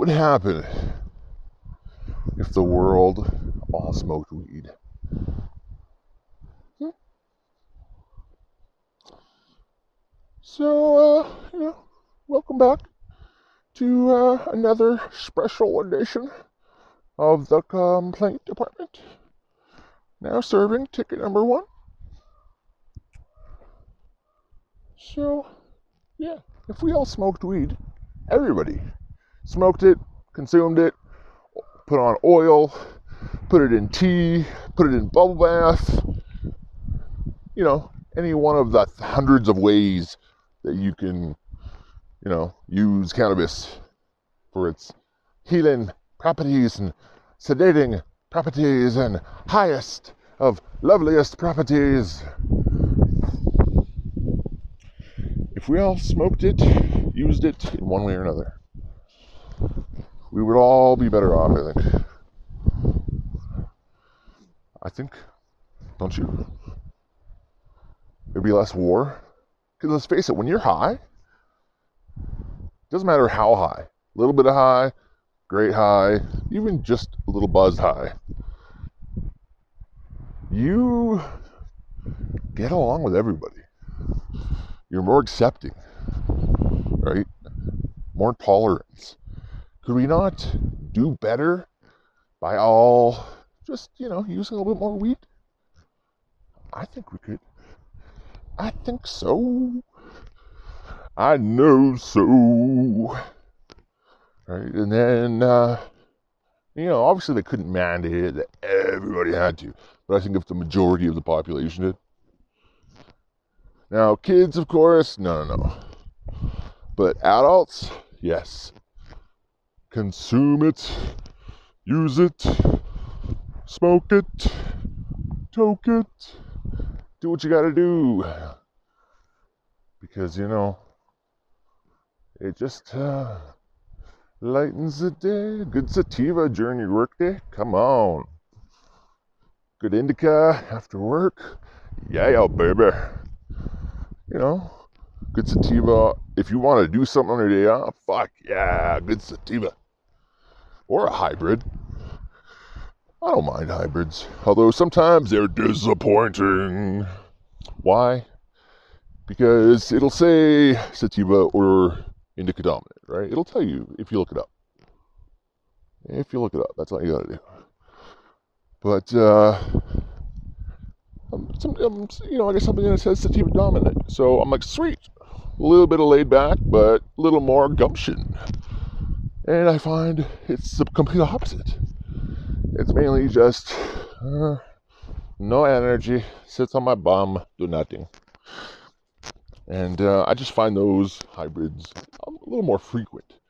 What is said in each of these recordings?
would happen if the world all smoked weed? So, uh, you know, welcome back to uh, another special edition of the complaint department. Now serving ticket number one. So, yeah, if we all smoked weed, everybody smoked it, consumed it, put on oil, put it in tea, put it in bubble bath, you know, any one of the hundreds of ways that you can, you know, use cannabis for its healing properties and sedating properties and highest of loveliest properties. If we all smoked it, used it in one way or another, we would all be better off, I think. I think, don't you? There'd be less war. Because let's face it, when you're high, doesn't matter how high, a little bit of high, great high, even just a little buzz high, you get along with everybody. You're more accepting, right? More tolerance. Could we not do better by all just, you know, using a little bit more weed? I think we could. I think so. I know so. Right, and then, uh, you know, obviously they couldn't mandate it that everybody had to, but I think if the majority of the population did. Now, kids, of course, no, no, no. But adults, yes. Consume it, use it, smoke it, toke it, do what you gotta do. Because, you know, it just uh, lightens the day. Good sativa during your workday. Come on. Good indica after work. Yeah, baby. You know, good sativa. If you want to do something on your day off, fuck yeah, good sativa. Or a hybrid. I don't mind hybrids, although sometimes they're disappointing. Why? Because it'll say sativa or indica dominant, right? It'll tell you if you look it up. If you look it up, that's all you gotta do. But uh, um, some, um, you know, I got something that says sativa dominant, so I'm like, sweet, a little bit of laid back, but a little more gumption. And I find it's the complete opposite. It's mainly just uh, no energy, sits on my bum, do nothing. And uh, I just find those hybrids a little more frequent.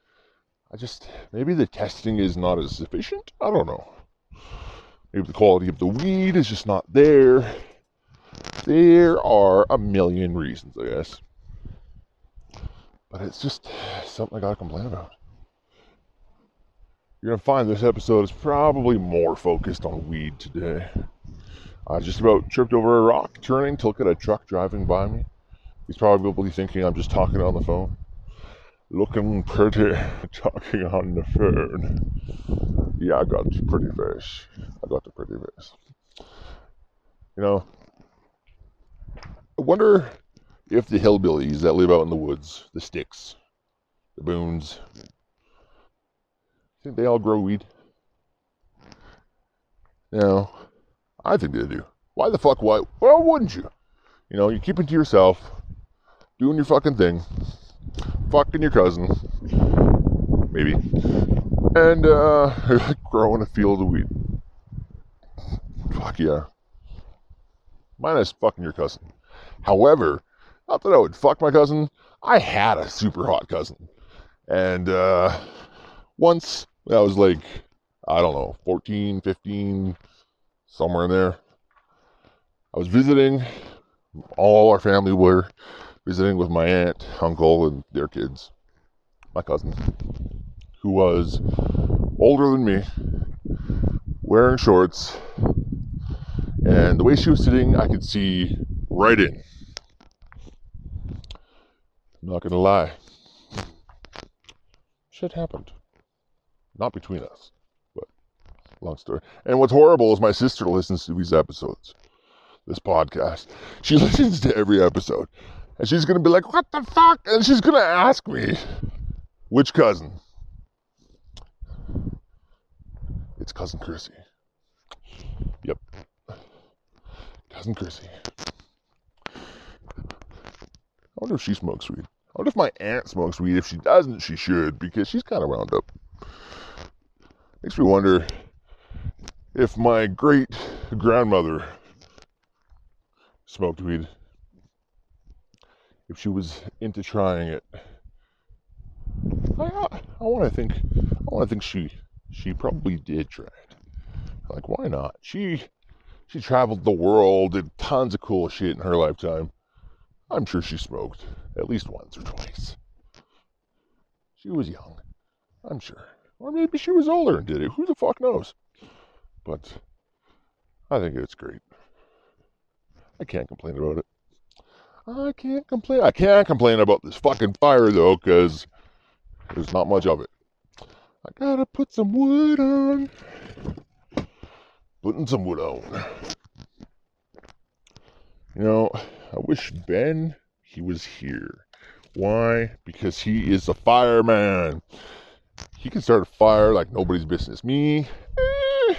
I just, maybe the testing is not as sufficient. I don't know. Maybe the quality of the weed is just not there. There are a million reasons, I guess. But it's just something I gotta complain about. You're gonna find this episode is probably more focused on weed today. I just about tripped over a rock, turning to look at a truck driving by me. He's probably thinking I'm just talking on the phone. Looking pretty, talking on the phone. Yeah, I got the pretty face. I got the pretty face. You know, I wonder if the hillbillies that live out in the woods, the sticks, the boons, think they all grow weed? No, I think they do. Why the fuck? Why? Well, wouldn't you? You know, you keep it to yourself doing your fucking thing, fucking your cousin, maybe, and uh, growing a field of weed. Fuck yeah. Minus fucking your cousin. However, not that I would fuck my cousin. I had a super hot cousin, and uh, once I was like, I don't know, 14, 15, somewhere in there. I was visiting. All our family were visiting with my aunt, uncle, and their kids. My cousin, who was older than me, wearing shorts, and the way she was sitting, I could see right in. I'm not gonna lie. Shit happened. Not between us. But long story. And what's horrible is my sister listens to these episodes, this podcast. She listens to every episode. And she's going to be like, what the fuck? And she's going to ask me, which cousin? It's cousin Chrissy. Yep. Cousin Chrissy. I wonder if she smokes weed. I wonder if my aunt smokes weed. If she doesn't, she should, because she's kind of wound up. Makes me wonder if my great grandmother smoked weed. If she was into trying it. I, I want to think. I want to think she she probably did try it. Like, why not? She she traveled the world, did tons of cool shit in her lifetime. I'm sure she smoked at least once or twice. She was young, I'm sure. Or maybe she was older and did it. Who the fuck knows? But I think it's great. I can't complain about it. I can't complain. I can't complain about this fucking fire though, because there's not much of it. I gotta put some wood on. Putting some wood on. You know, I wish Ben he was here. Why? Because he is a fireman. He can start a fire like nobody's business. Me, eh,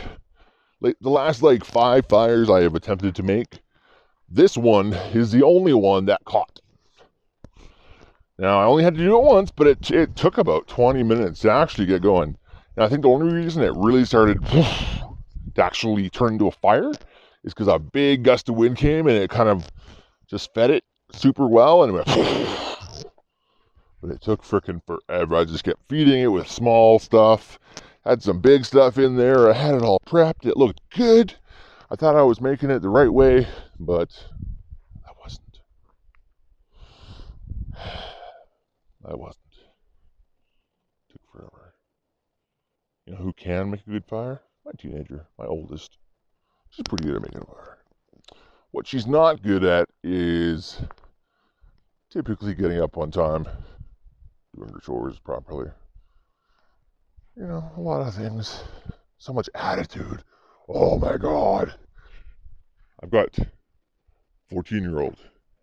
like the last like five fires I have attempted to make, this one is the only one that caught. Now I only had to do it once, but it it took about 20 minutes to actually get going. And I think the only reason it really started to actually turn into a fire is because a big gust of wind came and it kind of just fed it super well and it went. but it took freaking forever. I just kept feeding it with small stuff. Had some big stuff in there. I had it all prepped. It looked good. I thought I was making it the right way, but I wasn't. I wasn't. It took forever. You know who can make a good fire? My teenager, my oldest. She's pretty good at making a fire. What she's not good at is typically getting up on time, doing her chores properly. You know, a lot of things. So much attitude. Oh my God. I've got 14 year old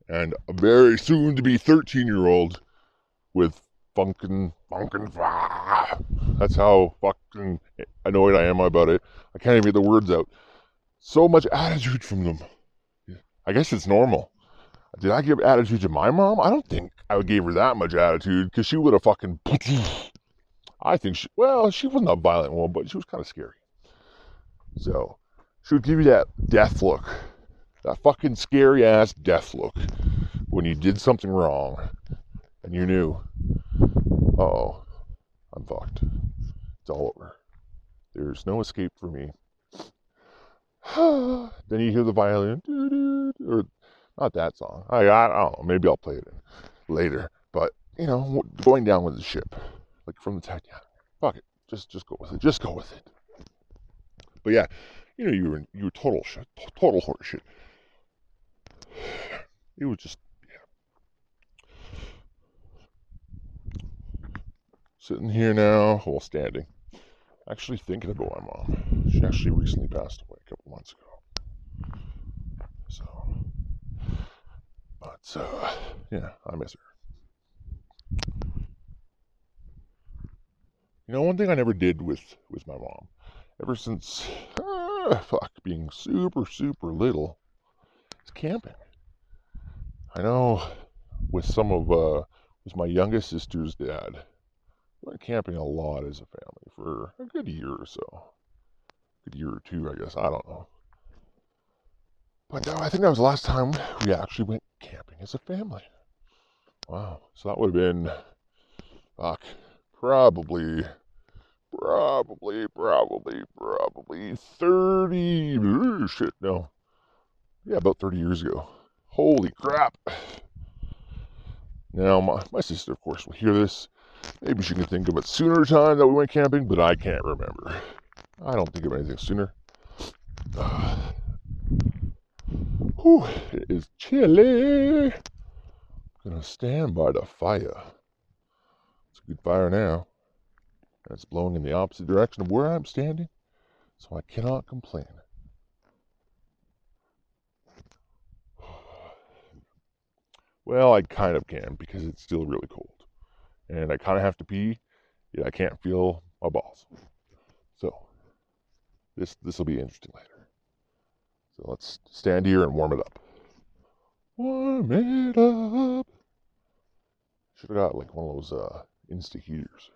and a very soon to be 13 year old with funkin' funkin' That's how fucking annoyed I am about it. I can't even get the words out. So much attitude from them. I guess it's normal. Did I give attitude to my mom? I don't think I gave her that much attitude because she would have fucking. I think she, well, she wasn't a violent one, but she was kind of scary. So, she would give you that death look. That fucking scary ass death look when you did something wrong and you knew, oh, I'm fucked. It's all over. There's no escape for me. then you hear the violin, or not that song. I, I don't know. Maybe I'll play it later. But you know, going down with the ship, like from the Titanic. Fuck it. Just just go with it. Just go with it. But yeah, you know, you were you were total shit, total horseshit. It was just yeah. Sitting here now, while standing actually thinking about my mom. She actually recently passed away a couple months ago. But uh, yeah, I miss her. You know, one thing I never did with with my mom, ever since uh, fuck being super super little, is camping. I know with some of uh, with my youngest sister's dad we went camping a lot as a family for a good year or so. A good year or two, I guess. I don't know. But no, I think that was the last time we actually went camping as a family. Wow. So that would have been, fuck, probably, probably, probably, probably 30, shit, no. Yeah, about 30 years ago. Holy crap. Now, my, my sister, of course, will hear this Maybe she can think of a sooner time that we went camping, but I can't remember. I don't think of anything sooner. Uh, whew, it is chilly. I'm gonna stand by the fire. It's a good fire now. It's blowing in the opposite direction of where I'm standing, so I cannot complain. Well, I kind of can because it's still really cold. And I kind of have to pee, yet I can't feel my balls. So, this this will be interesting later. So let's stand here and warm it up. Warm it up. Should have got like one of those uh, Insta heaters,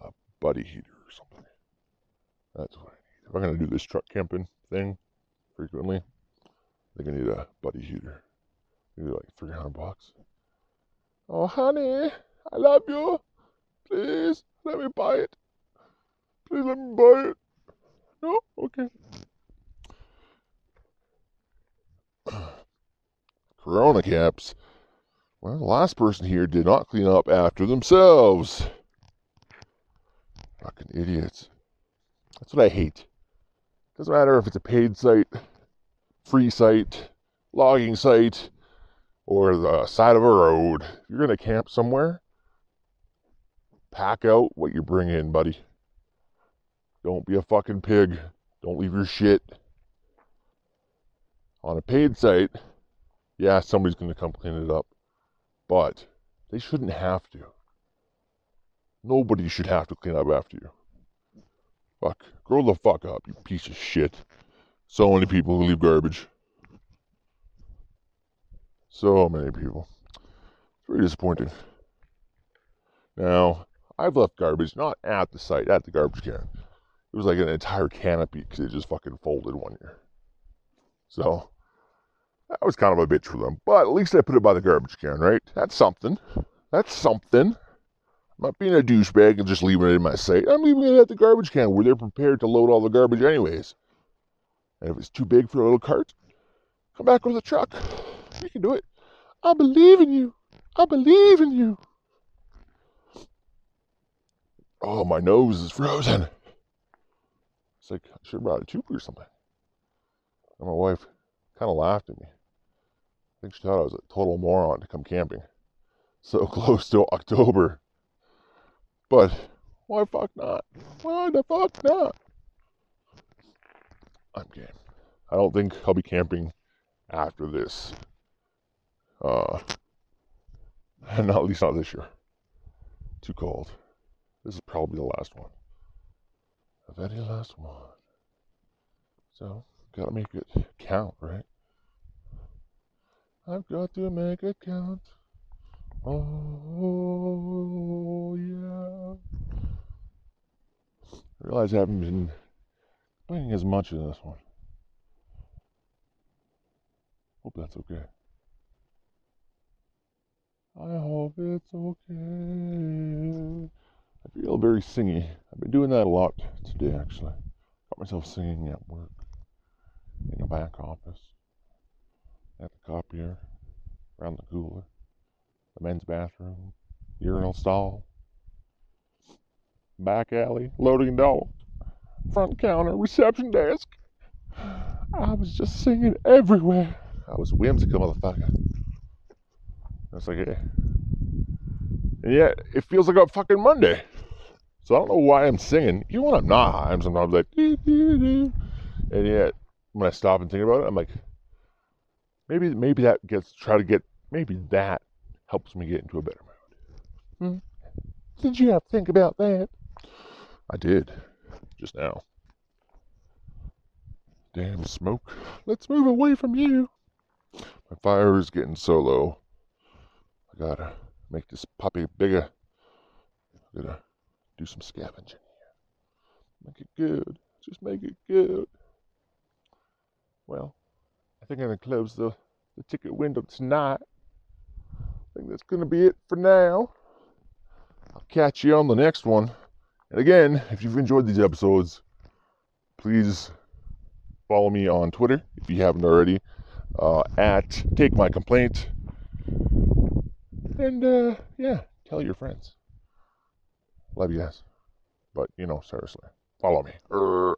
uh, buddy heater or something. That's what I need. If I'm gonna do this truck camping thing frequently, I think I need a buddy heater. Maybe like 300 bucks. Oh, honey, I love you. Please let me buy it. Please let me buy it. No? Okay. Corona caps. Well, the last person here did not clean up after themselves. Fucking idiots. That's what I hate. Doesn't matter if it's a paid site, free site, logging site, or the side of a road. If you're going to camp somewhere, pack out what you bring in, buddy. Don't be a fucking pig. Don't leave your shit on a paid site. Yeah, somebody's going to come clean it up, but they shouldn't have to. Nobody should have to clean up after you. Fuck. Grow the fuck up, you piece of shit. So many people who leave garbage. So many people. It's very disappointing. Now, I've left garbage not at the site, at the garbage can. It was like an entire canopy because it just fucking folded one year. So, that was kind of a bitch for them. But at least I put it by the garbage can, right? That's something. That's something. I'm not being a douchebag and just leaving it in my site. I'm leaving it at the garbage can where they're prepared to load all the garbage anyways. And if it's too big for a little cart, come back with a truck. You can do it. I believe in you. I believe in you. Oh, my nose is frozen. It's like I should have brought a tube or something. And my wife kind of laughed at me. Think she thought I was a total moron to come camping so close to October. But why fuck not? Why the fuck not? I'm game. I don't think I'll be camping after this. Uh, not at least not this year. Too cold. This is probably the last one. The very last one. So, gotta make it count, right? I've got to make it count. Oh, yeah. I realize I haven't been playing as much in this one. Hope that's okay. I hope it's okay. I feel very singy. I've been doing that a lot today, actually. Got myself singing at work, in the back office, at the copier, around the cooler, the men's bathroom, urinal stall, back alley, loading dock, front counter, reception desk. I was just singing everywhere. I was whimsical, motherfucker. It's like, yeah. And yet, it feels like a fucking Monday. So I don't know why I'm singing. Even when I'm not I'm sometimes like, and yet, when I stop and think about it, I'm like, maybe maybe that gets try to get maybe that helps me get into a better mood. Hmm? Did you have to think about that? I did, just now. Damn smoke. Let's move away from you. My fire is getting so low. I gotta make this puppy bigger. I gotta do some scavenging here. Make it good. Just make it good. Well, I think I'm gonna close the, the ticket window tonight. I think that's gonna be it for now. I'll catch you on the next one. And again, if you've enjoyed these episodes, please follow me on Twitter if you haven't already uh, at Take My Complaint. And uh, yeah, tell your friends. Love you guys. But, you know, seriously, follow me. Urgh.